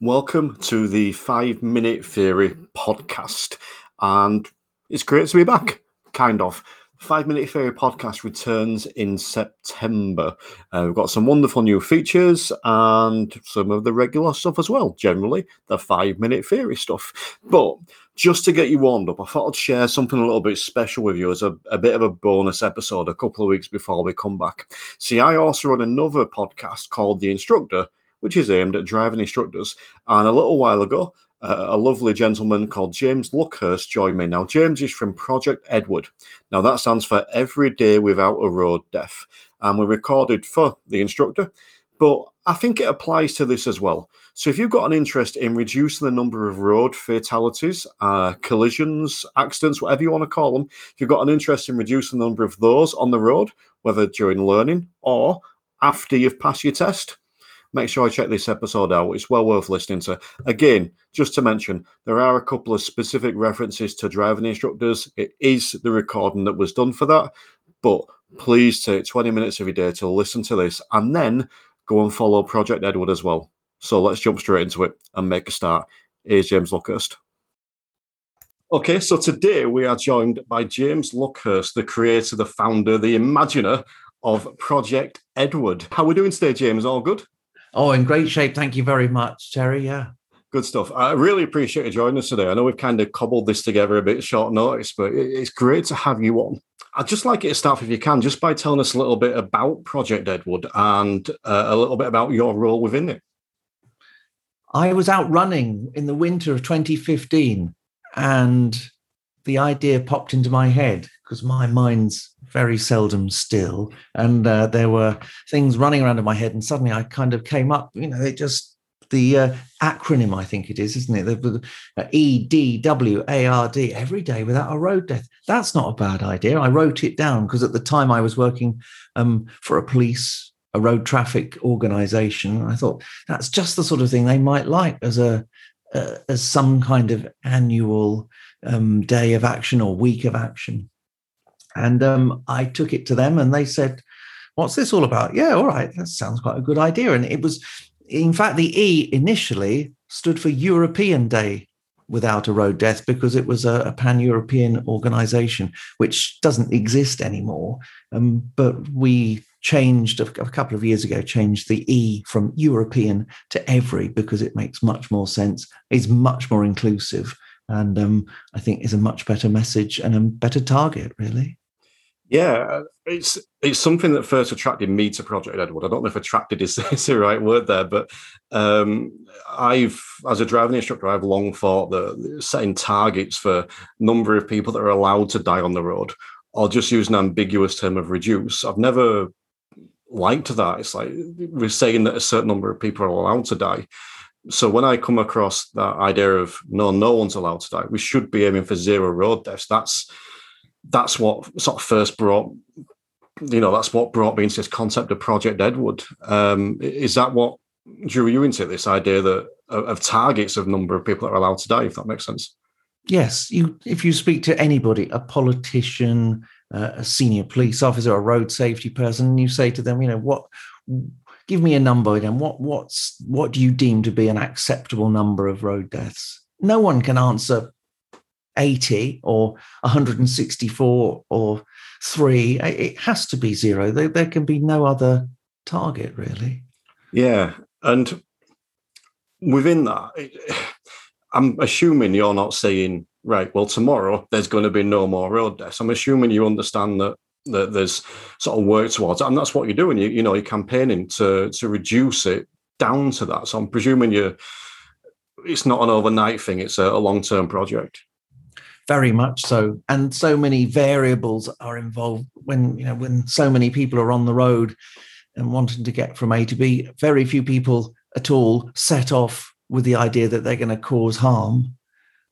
Welcome to the Five Minute Theory podcast. And it's great to be back, kind of. Five Minute Theory podcast returns in September. Uh, we've got some wonderful new features and some of the regular stuff as well, generally, the five minute theory stuff. But just to get you warmed up, I thought I'd share something a little bit special with you as a, a bit of a bonus episode a couple of weeks before we come back. See, I also run another podcast called The Instructor which is aimed at driving instructors. And a little while ago, uh, a lovely gentleman called James Luckhurst joined me. Now, James is from Project Edward. Now, that stands for Every Day Without a Road Death. And we recorded for the instructor, but I think it applies to this as well. So, if you've got an interest in reducing the number of road fatalities, uh, collisions, accidents, whatever you want to call them, if you've got an interest in reducing the number of those on the road, whether during learning or after you've passed your test, make sure I check this episode out. It's well worth listening to. Again, just to mention, there are a couple of specific references to driving instructors. It is the recording that was done for that, but please take 20 minutes of your day to listen to this and then go and follow Project Edward as well. So let's jump straight into it and make a start. Here's James Luckhurst. Okay, so today we are joined by James Luckhurst, the creator, the founder, the imaginer of Project Edward. How are we doing today, James? All good? Oh, in great shape. Thank you very much, Terry. Yeah. Good stuff. I really appreciate you joining us today. I know we've kind of cobbled this together a bit short notice, but it's great to have you on. I'd just like you to start, if you can, just by telling us a little bit about Project Edward and uh, a little bit about your role within it. I was out running in the winter of 2015, and the idea popped into my head because my mind's very seldom still. And uh, there were things running around in my head, and suddenly I kind of came up, you know, it just, the uh, acronym, I think it is, isn't it? The, the uh, E D W A R D, every day without a road death. That's not a bad idea. I wrote it down because at the time I was working um, for a police, a road traffic organization. I thought that's just the sort of thing they might like as a, uh, as some kind of annual um, day of action or week of action. And um, I took it to them and they said, What's this all about? Yeah, all right. That sounds quite a good idea. And it was, in fact, the E initially stood for European Day without a road death because it was a, a pan European organization, which doesn't exist anymore. Um, but we changed a, a, couple of years ago, changed the E from European to every because it makes much more sense, is much more inclusive, and um, I think is a much better message and a better target, really. Yeah, it's it's something that first attracted me to Project Edward. I don't know if attracted is, is the right word there, but um, I've, as a driving instructor, I've long thought that setting targets for number of people that are allowed to die on the road, or just use an ambiguous term of reduce. I've never liked that. It's like we're saying that a certain number of people are allowed to die. So when I come across that idea of no, no one's allowed to die, we should be aiming for zero road deaths. That's that's what sort of first brought you know that's what brought me into this concept of project edward um, is that what drew you into this idea that of targets of number of people that are allowed to die if that makes sense? Yes you if you speak to anybody a politician uh, a senior police officer a road safety person you say to them you know what give me a number again what what's what do you deem to be an acceptable number of road deaths? No one can answer 80 or 164 or three. It has to be zero. There, there can be no other target, really. Yeah. And within that, I'm assuming you're not saying, right, well, tomorrow there's going to be no more road deaths. I'm assuming you understand that that there's sort of work towards. And that's what you're doing. You, you know, you're campaigning to to reduce it down to that. So I'm presuming you it's not an overnight thing, it's a, a long-term project very much so. And so many variables are involved when you know when so many people are on the road and wanting to get from a to b very few people at all set off with the idea that they're going to cause harm.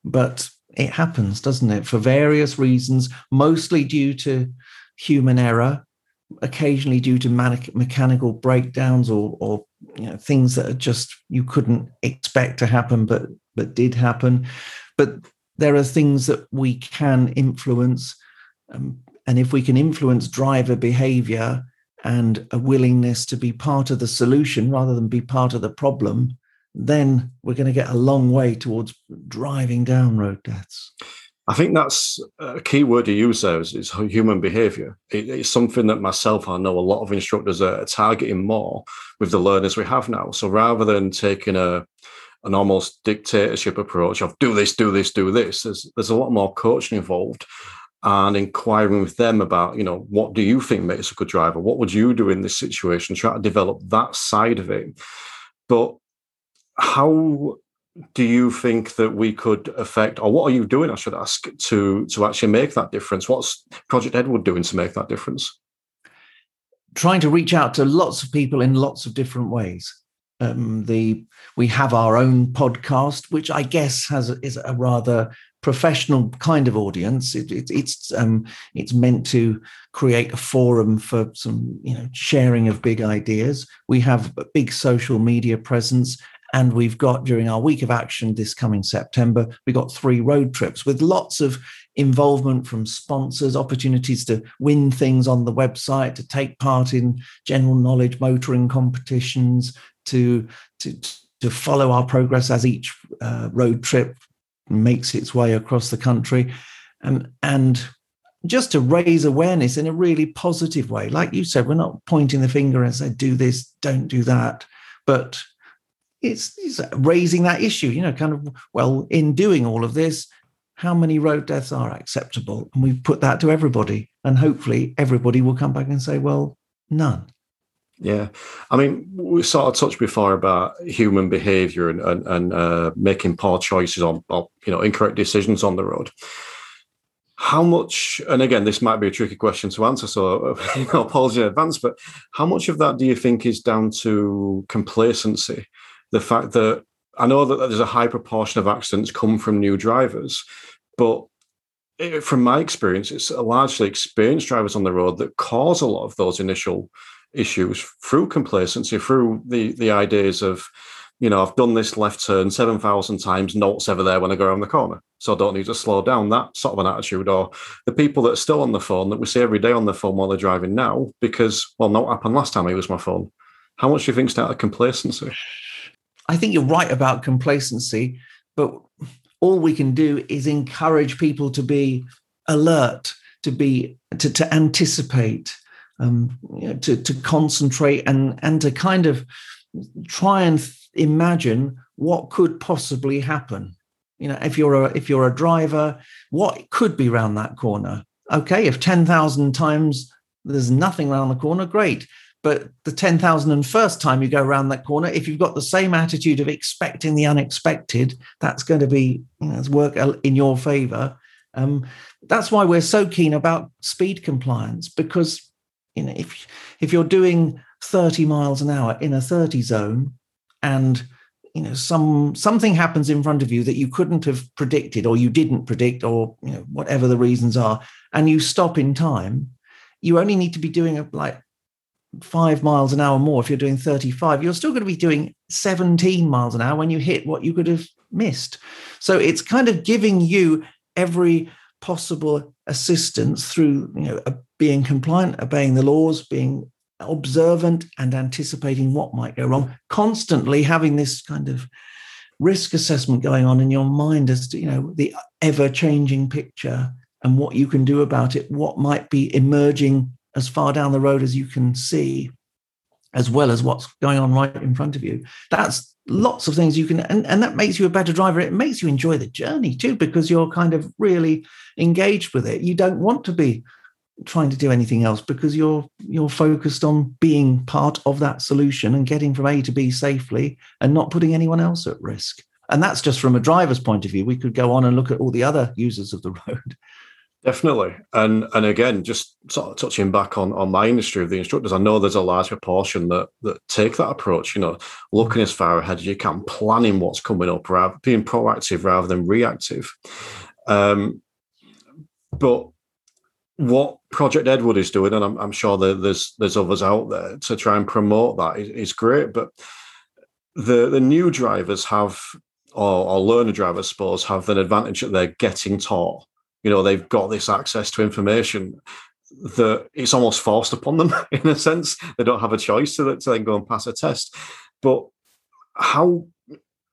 But it happens doesn't it? For various reasons mostly due to human error occasionally due to mechanical breakdowns or or you know things that are just you couldn't expect to happen but but did happen. But there are things that we can influence. Um, and if we can influence driver behavior and a willingness to be part of the solution rather than be part of the problem, then we're going to get a long way towards driving down road deaths. I think that's a key word you use there is, is human behavior. It, it's something that myself, I know a lot of instructors are targeting more with the learners we have now. So rather than taking a an almost dictatorship approach of do this, do this, do this, there's, there's a lot more coaching involved and inquiring with them about, you know, what do you think makes a good driver? What would you do in this situation? Try to develop that side of it. But how do you think that we could affect, or what are you doing, I should ask, to to actually make that difference? What's Project Edward doing to make that difference? Trying to reach out to lots of people in lots of different ways. Um, the we have our own podcast, which I guess has is a rather professional kind of audience. It, it, it's um, it's meant to create a forum for some you know sharing of big ideas. We have a big social media presence, and we've got during our week of action this coming September, we got three road trips with lots of involvement from sponsors, opportunities to win things on the website, to take part in general knowledge motoring competitions, to to to follow our progress as each uh, road trip makes its way across the country, and and just to raise awareness in a really positive way. Like you said, we're not pointing the finger and say, "Do this, don't do that," but it's, it's raising that issue, you know, kind of, well, in doing all of this, how many road deaths are acceptable? And we've put that to everybody. And hopefully everybody will come back and say, well, none. Yeah, I mean, we sort of touched before about human behaviour and and, and uh, making poor choices on, or, you know, incorrect decisions on the road. How much? And again, this might be a tricky question to answer, so you know, apologies in advance. But how much of that do you think is down to complacency the fact that I know that there's a high proportion of accidents come from new drivers, but it, from my experience, it's largely experienced drivers on the road that cause a lot of those initial issues through complacency, through the the ideas of, you know, I've done this left turn seven thousand times, notes ever there when I go around the corner, so I don't need to slow down. That sort of an attitude, or the people that are still on the phone that we see every day on the phone while they're driving now, because well, not happened last time I was my phone. How much do you think is out of complacency? I think you're right about complacency, but all we can do is encourage people to be alert, to be to, to anticipate, um, you know, to to concentrate, and and to kind of try and th- imagine what could possibly happen. You know, if you're a if you're a driver, what could be around that corner? Okay, if ten thousand times there's nothing around the corner, great. But the 10,001st time you go around that corner, if you've got the same attitude of expecting the unexpected, that's going to be you know, work in your favor. Um, that's why we're so keen about speed compliance because you know if if you're doing 30 miles an hour in a 30 zone and you know some something happens in front of you that you couldn't have predicted or you didn't predict or you know whatever the reasons are and you stop in time you only need to be doing a, like five miles an hour more if you're doing 35 you're still going to be doing 17 miles an hour when you hit what you could have missed. So it's kind of giving you every possible assistance through you know being compliant obeying the laws being observant and anticipating what might go wrong constantly having this kind of risk assessment going on in your mind as to you know the ever changing picture and what you can do about it what might be emerging as far down the road as you can see, as well as what's going on right in front of you. That's lots of things you can, and, and that makes you a better driver. It makes you enjoy the journey too, because you're kind of really engaged with it. You don't want to be trying to do anything else because you're you're focused on being part of that solution and getting from A to B safely and not putting anyone else at risk. And that's just from a driver's point of view. We could go on and look at all the other users of the road. Definitely, and and again, just sort of touching back on on my industry of the instructors, I know there's a large proportion that that take that approach. You know, looking as far ahead as you can, planning what's coming up, rather being proactive rather than reactive. Um, but what Project Edward is doing, and I'm, I'm sure there's there's others out there to try and promote that is, is great. But the the new drivers have, or, or learner drivers, I suppose, have an advantage that they're getting taught you know they've got this access to information that it's almost forced upon them in a sense they don't have a choice to, to then go and pass a test but how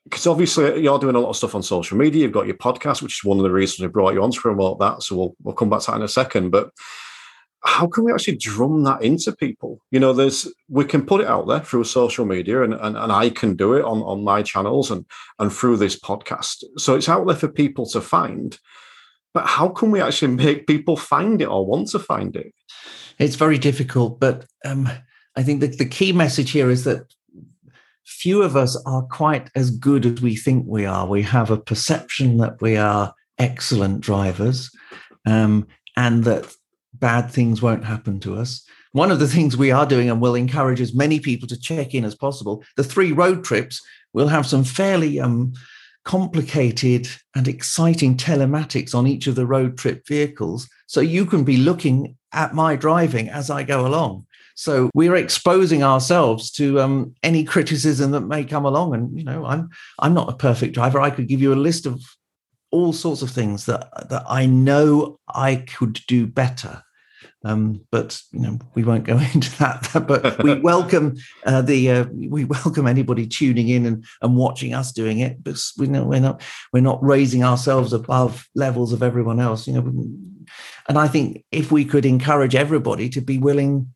because obviously you're doing a lot of stuff on social media. You've got your podcast, which is one of the reasons we brought you on to promote that. So we'll we'll come back to that in a second. But how can we actually drum that into people? You know, there's we can put it out there through social media, and and, and I can do it on on my channels and and through this podcast. So it's out there for people to find. But how can we actually make people find it or want to find it? It's very difficult, but um, I think the, the key message here is that few of us are quite as good as we think we are. We have a perception that we are excellent drivers um, and that bad things won't happen to us. One of the things we are doing and will encourage as many people to check in as possible, the three road trips We'll have some fairly um, complicated and exciting telematics on each of the road trip vehicles. So you can be looking at my driving as I go along. So we're exposing ourselves to um, any criticism that may come along. And you know, I'm I'm not a perfect driver. I could give you a list of all sorts of things that that I know I could do better. Um, but you know, we won't go into that. but we welcome uh, the uh, we welcome anybody tuning in and, and watching us doing it. But we know we're not we're not raising ourselves above levels of everyone else. You know, and I think if we could encourage everybody to be willing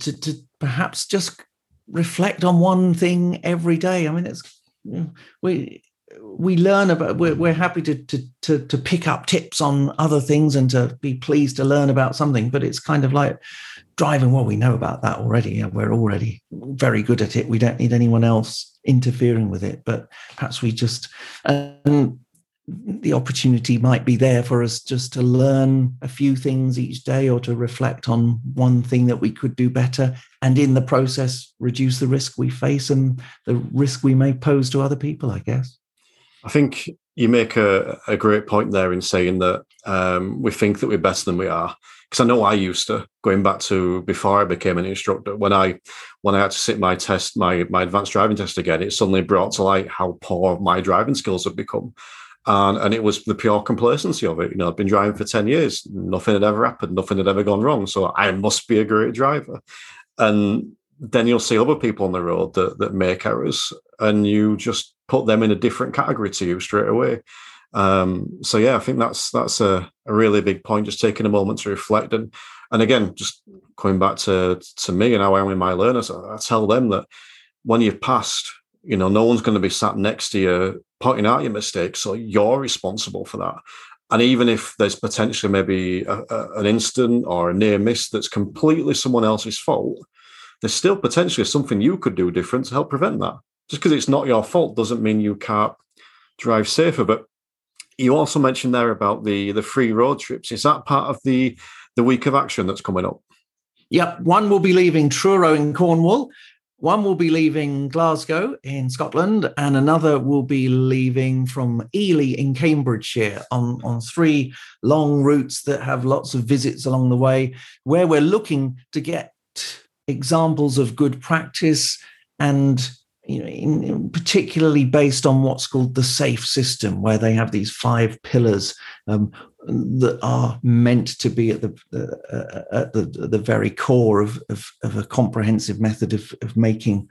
to, to perhaps just reflect on one thing every day. I mean, it's you know, we we learn about we're, we're happy to, to to to pick up tips on other things and to be pleased to learn about something but it's kind of like driving well we know about that already. We're already very good at it. We don't need anyone else interfering with it but perhaps we just um, the opportunity might be there for us just to learn a few things each day or to reflect on one thing that we could do better. And in the process reduce the risk we face and the risk we may pose to other people i guess i think you make a, a great point there in saying that um, we think that we're better than we are because i know i used to going back to before i became an instructor when i when i had to sit my test my my advanced driving test again it suddenly brought to light how poor my driving skills have become and and it was the pure complacency of it. You know, I've been driving for ten years, nothing had ever happened, nothing had ever gone wrong, so I must be a great driver. And then you'll see other people on the road that that make errors, and you just put them in a different category to you straight away. Um, so yeah, I think that's that's a, a really big point. Just taking a moment to reflect and and again, just coming back to to me and how I am with my learners, I, tell them that when you've passed, you know, no one's going to be sat next to you pointing out your mistakes. So you're responsible for that. And even if there's potentially maybe a, a, an instant or a near miss that's completely someone else's fault, there's still potentially something you could do different to help prevent that. Just because it's not your fault doesn't mean you can't drive safer. But you also mentioned there about the the free road trips. Is that part of the the week of action that's coming up? Yep, one will be leaving Truro in Cornwall, one will be leaving Glasgow in Scotland, and another will be leaving from Ely in Cambridgeshire on, on three long routes that have lots of visits along the way, where we're looking to get examples of good practice and you know, in, in particularly based on what's called the safe system, where they have these five pillars um, that are meant to be at the uh, at the, the very core of, of, of, a comprehensive method of, of making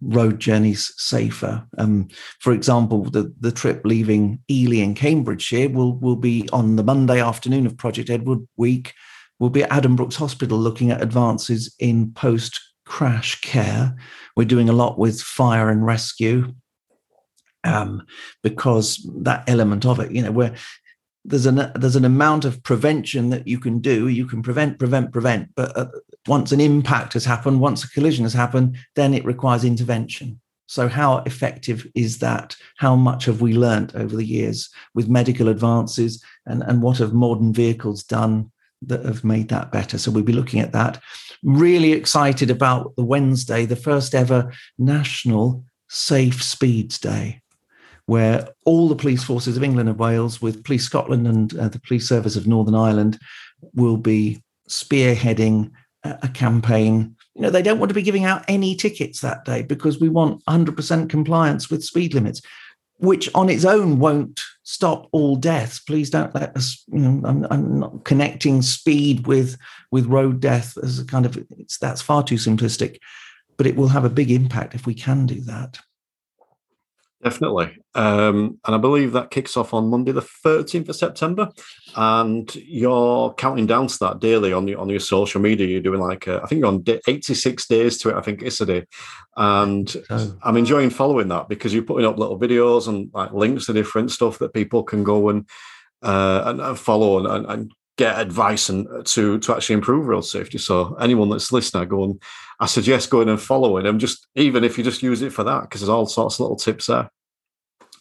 road journeys safer. Um, for example, the, the trip leaving Ely in Cambridgeshire will, will be on the Monday afternoon of Project Edward Week. We'll be at Addenbrooke's Hospital looking at advances in post crash care. We're doing a lot with fire and rescue um, because that element of it, you know, where there's an there's an amount of prevention that you can do. You can prevent, prevent, prevent. But uh, once an impact has happened, once a collision has happened, then it requires intervention. So, how effective is that? How much have we learned over the years with medical advances, and and what have modern vehicles done that have made that better? So, we'll be looking at that. Really excited about the Wednesday, the first ever National Safe Speeds Day where all the police forces of England and Wales, with Police Scotland and uh, the Police Service of Northern Ireland, will be spearheading a, a campaign. You know, they don't want to be giving out any tickets that day because we want 100% compliance with speed limits, which on its own won't stop all deaths. Please don't let us. You know, I'm, I'm not connecting speed with with road death as a kind of it's that's far too simplistic, but it will have a big impact if we can do that. Definitely. Um, and I believe that kicks off on Monday, the 13th of September. And you're counting down to that daily on your, on your social media. You're doing like, uh, I think you're on 86 days to it, I think yesterday. And oh. I'm enjoying following that because you're putting up little videos and like links to different stuff that people can go and, uh, and, and, follow and, and, get advice and to to actually improve road safety. So anyone that's listening, go and I suggest going and following them. Just even if you just use it for that, because there's all sorts of little tips there.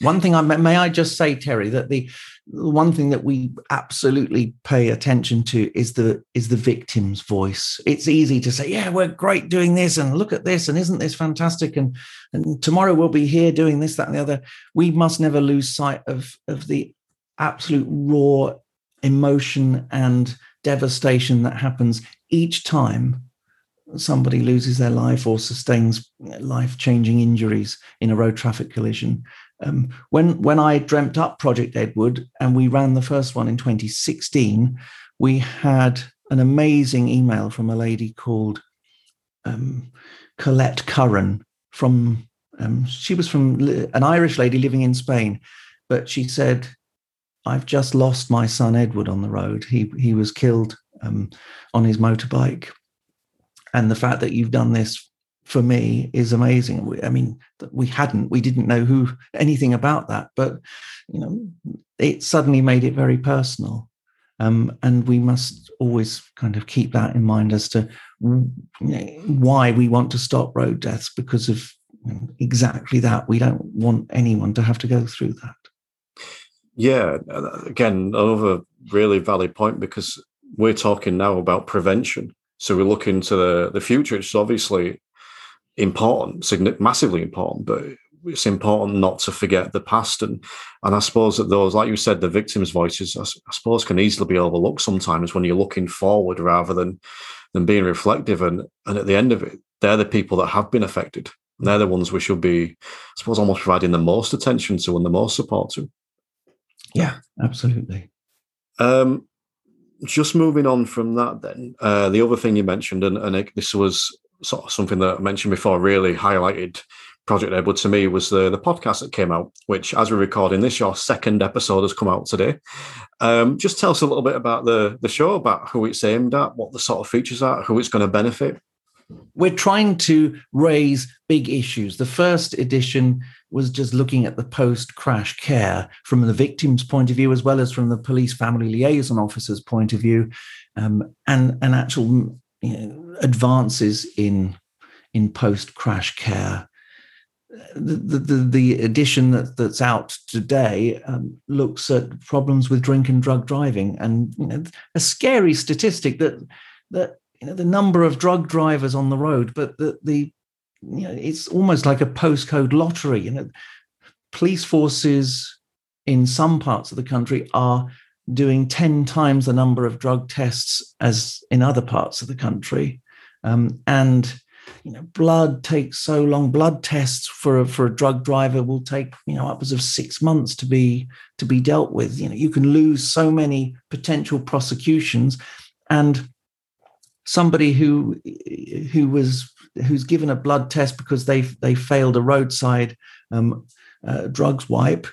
One thing I may I just say, Terry, that the one thing that we absolutely pay attention to is the is the victim's voice. It's easy to say, "Yeah, we're great doing this, and look at this, and isn't this fantastic?" and and tomorrow we'll be here doing this, that, and the other. We must never lose sight of of the absolute raw emotion and devastation that happens each time somebody loses their life or sustains life changing injuries in a road traffic collision. Um, when, when I dreamt up Project Edward and we ran the first one in 2016, we had an amazing email from a lady called um, Colette Curran from, um, she was from an Irish lady living in Spain, but she said, I've just lost my son Edward on the road. He he was killed um, on his motorbike, and the fact that you've done this for me is amazing. We, I mean, we hadn't, we didn't know who anything about that, but you know, it suddenly made it very personal, um, and we must always kind of keep that in mind as to why we want to stop road deaths because of exactly that. We don't want anyone to have to go through that. Yeah, again, another really valid point because we're talking now about prevention. So we look into the, the future. which is obviously important, massively important, but it's important not to forget the past. And and I suppose that those, like you said, the victims' voices, I, I suppose, can easily be overlooked sometimes when you're looking forward rather than than being reflective. And and at the end of it, they're the people that have been affected. They're the ones we should be, I suppose, almost providing the most attention to and the most support to. Yeah, absolutely. Um, just moving on from that, then uh, the other thing you mentioned, and, and it, this was sort of something that I mentioned before, really highlighted Project Edward to me was the the podcast that came out, which, as we're recording this, your second episode has come out today. Um, just tell us a little bit about the the show, about who it's aimed at, what the sort of features are, who it's going to benefit. We're trying to raise big issues. The first edition was just looking at the post crash care from the victim's point of view, as well as from the police family liaison officer's point of view, um, and, and actual you know, advances in, in post crash care. The, the, the edition that, that's out today um, looks at problems with drink and drug driving, and you know, a scary statistic that that you know the number of drug drivers on the road, but the the you know, it's almost like a postcode lottery. You know, police forces in some parts of the country are doing 10 times the number of drug tests as in other parts of the country. Um, and you know, blood takes so long. Blood tests for a, for a drug driver will take you know upwards of six months to be to be dealt with. You know, you can lose so many potential prosecutions, and somebody who who was who's given a blood test because they they failed a roadside um, uh, drugs wipe,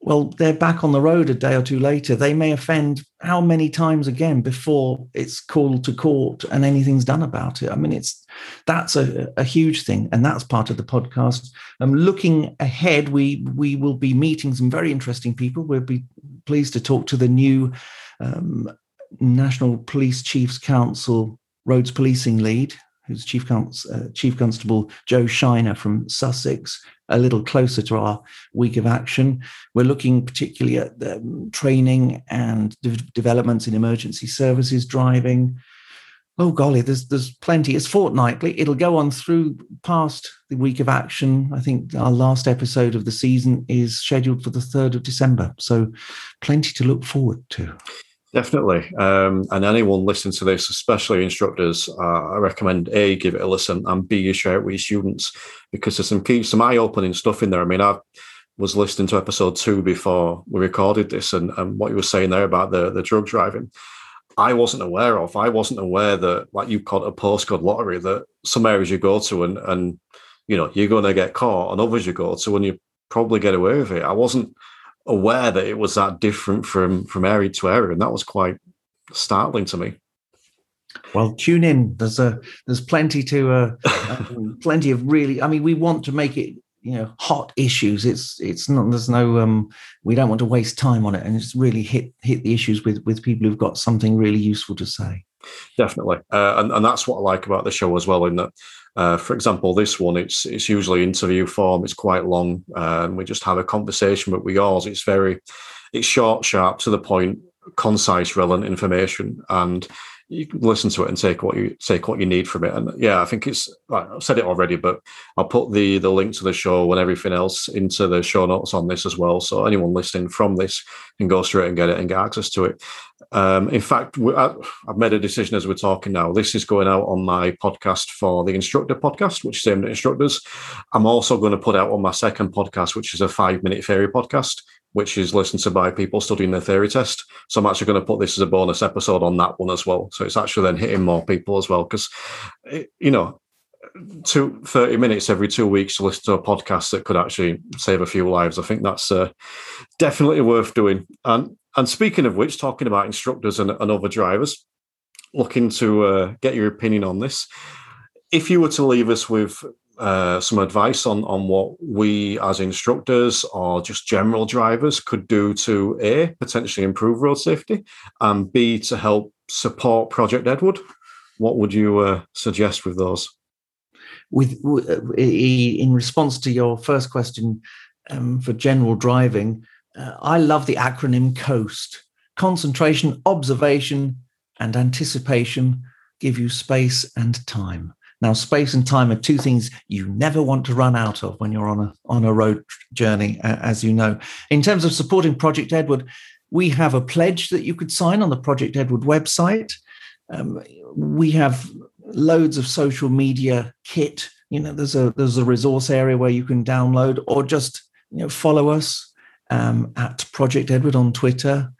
well, they're back on the road a day or two later. They may offend how many times again before it's called to court and anything's done about it. I mean, it's that's a, a huge thing, and that's part of the podcast. Um, looking ahead, we we will be meeting some very interesting people. We'll be pleased to talk to the new um, National Police Chiefs Council Roads Policing Lead, who's Chief, Const- uh, Chief Constable Jo Shiner from Sussex, a little closer to our week of action. We're looking particularly at um, training and de- developments in emergency services driving. Oh golly, there's there's plenty. It's fortnightly. It'll go on through past the week of action. I think our last episode of the season is scheduled for the third of December. So, plenty to look forward to. Definitely. Um, and anyone listening to this, especially instructors, uh, I recommend A, give it a listen and B, you share it with your students because there's some key, some eye opening stuff in there. I mean, I was listening to episode two before we recorded this and, and what you were saying there about the, the drug driving. I wasn't aware of. I wasn't aware that, like you called it a postcode lottery, that some areas you go to and, and you know, you're going to get caught and others you go to and you probably get away with it. I wasn't aware that it was that different from from area to area, and that was quite startling to me. Well, tune in. There's a there's plenty to uh, um, plenty of really. I mean, we want to make it you know hot issues. It's it's not. There's no. um We don't want to waste time on it, and it's really hit hit the issues with with people who've got something really useful to say. Definitely, uh, and and that's what I like about the show as well. In that, uh, for example, this one it's it's usually interview form. It's quite long, uh, and we just have a conversation. But with yours, it's very it's short, sharp, to the point, concise, relevant information, and you can listen to it and take what you take what you need from it. And yeah, I think it's I've said it already, but I'll put the the link to the show and everything else into the show notes on this as well. So anyone listening from this can go straight and get it and get access to it. Um, in fact, I, have made a decision as we're talking now. This is going out on my podcast for the instructor podcast, which is aimed at instructors. I'm also going to put out on my second podcast, which is a five minute theory podcast which is listened to by people studying their theory test. So I'm actually going to put this as a bonus episode on that one as well. So it's actually then hitting more people as well. Because, you know, two, 30 minutes every two weeks to listen to a podcast that could actually save a few lives. I think that's uh, definitely worth doing. And and speaking of which, talking about instructors and, and other drivers, looking to uh, get your opinion on this. If you were to leave us with uh, some advice on on what we as instructors or just general drivers could do to a potentially improve road safety and b to help support Project Edward. What would you uh, suggest with those? With uh, in response to your first question um, for general driving, uh, I love the acronym COAST: concentration, observation, and anticipation give you space and time. Now, space and time are two things you never want to run out of when you're on a on a road journey, as you know. In terms of supporting Project Edward, we have a pledge that you could sign on the Project Edward website. Um, we have loads of social media kit. You know, there's a there's a resource area where you can download or just you know follow us um, at Project Edward on Twitter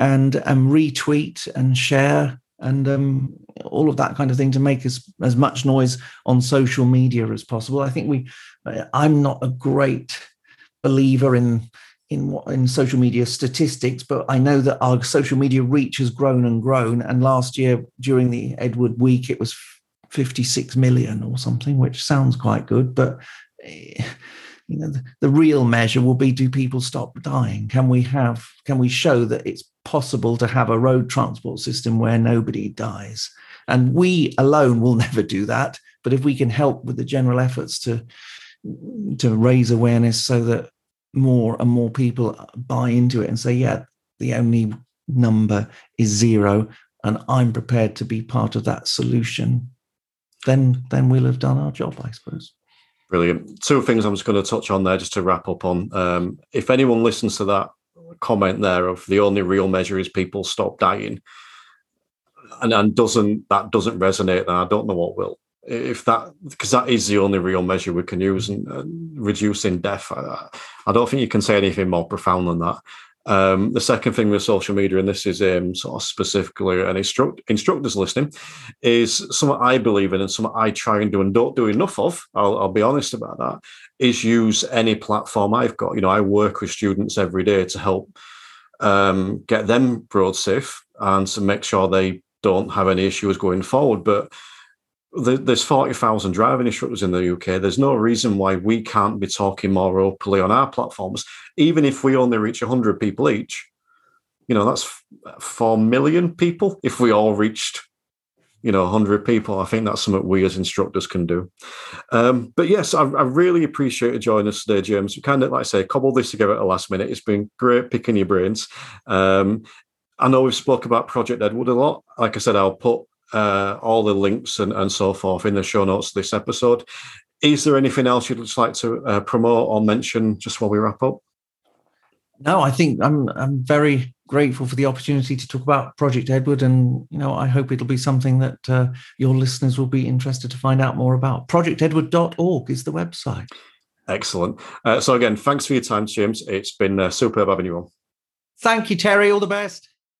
and um, retweet and share and um, all of that kind of thing to make as, as much noise on social media as possible. I think we, I'm not a great believer in in in social media statistics, but I know that our social media reach has grown and grown. And last year during the Edward Week, it was 56 million or something, which sounds quite good, but. You know, the, the real measure will be: Do people stop dying? Can we have? Can we show that it's possible to have a road transport system where nobody dies. And we alone will never do that. But if we can help with the general efforts to to raise awareness so that more and more people buy into it and say, yeah, the only number is zero, and I'm prepared to be part of that solution, then then we'll have done our job, I suppose. Brilliant. Two things I'm just going to touch on there just to wrap up on. Um, if anyone listens to that comment there of the only real measure is people stop dying, and and doesn't that doesn't resonate, then I don't know what will. If that because that is the only real measure we can use and, reducing death, I, I, don't think you can say anything more profound than that. Um, the second thing with social media, and this is um, sort of specifically an instruct, instructors listening, is something I believe in and something I try and do and don't do enough of. I'll, I'll be honest about that is use any platform I've got. You know, I work with students every day to help um, get them broad safe and to make sure they don't have any issues going forward. But there's 40,000 driving instructors in the UK. There's no reason why we can't be talking more openly on our platforms, even if we only reach 100 people each. You know, that's 4 million people if we all reached you know 100 people. I think that's something we as instructors can do. Um, but yes I, I, really appreciate you joining us today james. We kind of like i say cobbled this together at the last minute. It's been great picking your brains. Um, i know we've spoke about project edward a lot. Like i said i'll put uh, all the links and, and so forth in the show notes of this episode is there anything else you'd just like to uh, promote or mention just while we wrap up no i think i'm i'm very grateful for the opportunity to talk about Project Edward, and you know, I hope it'll be something that uh, your listeners will be interested to find out more about. ProjectEdward.org is the website. Excellent. Uh, so again, thanks for your time, James. It's been uh, superb having you on. Thank you, Terry. All the best.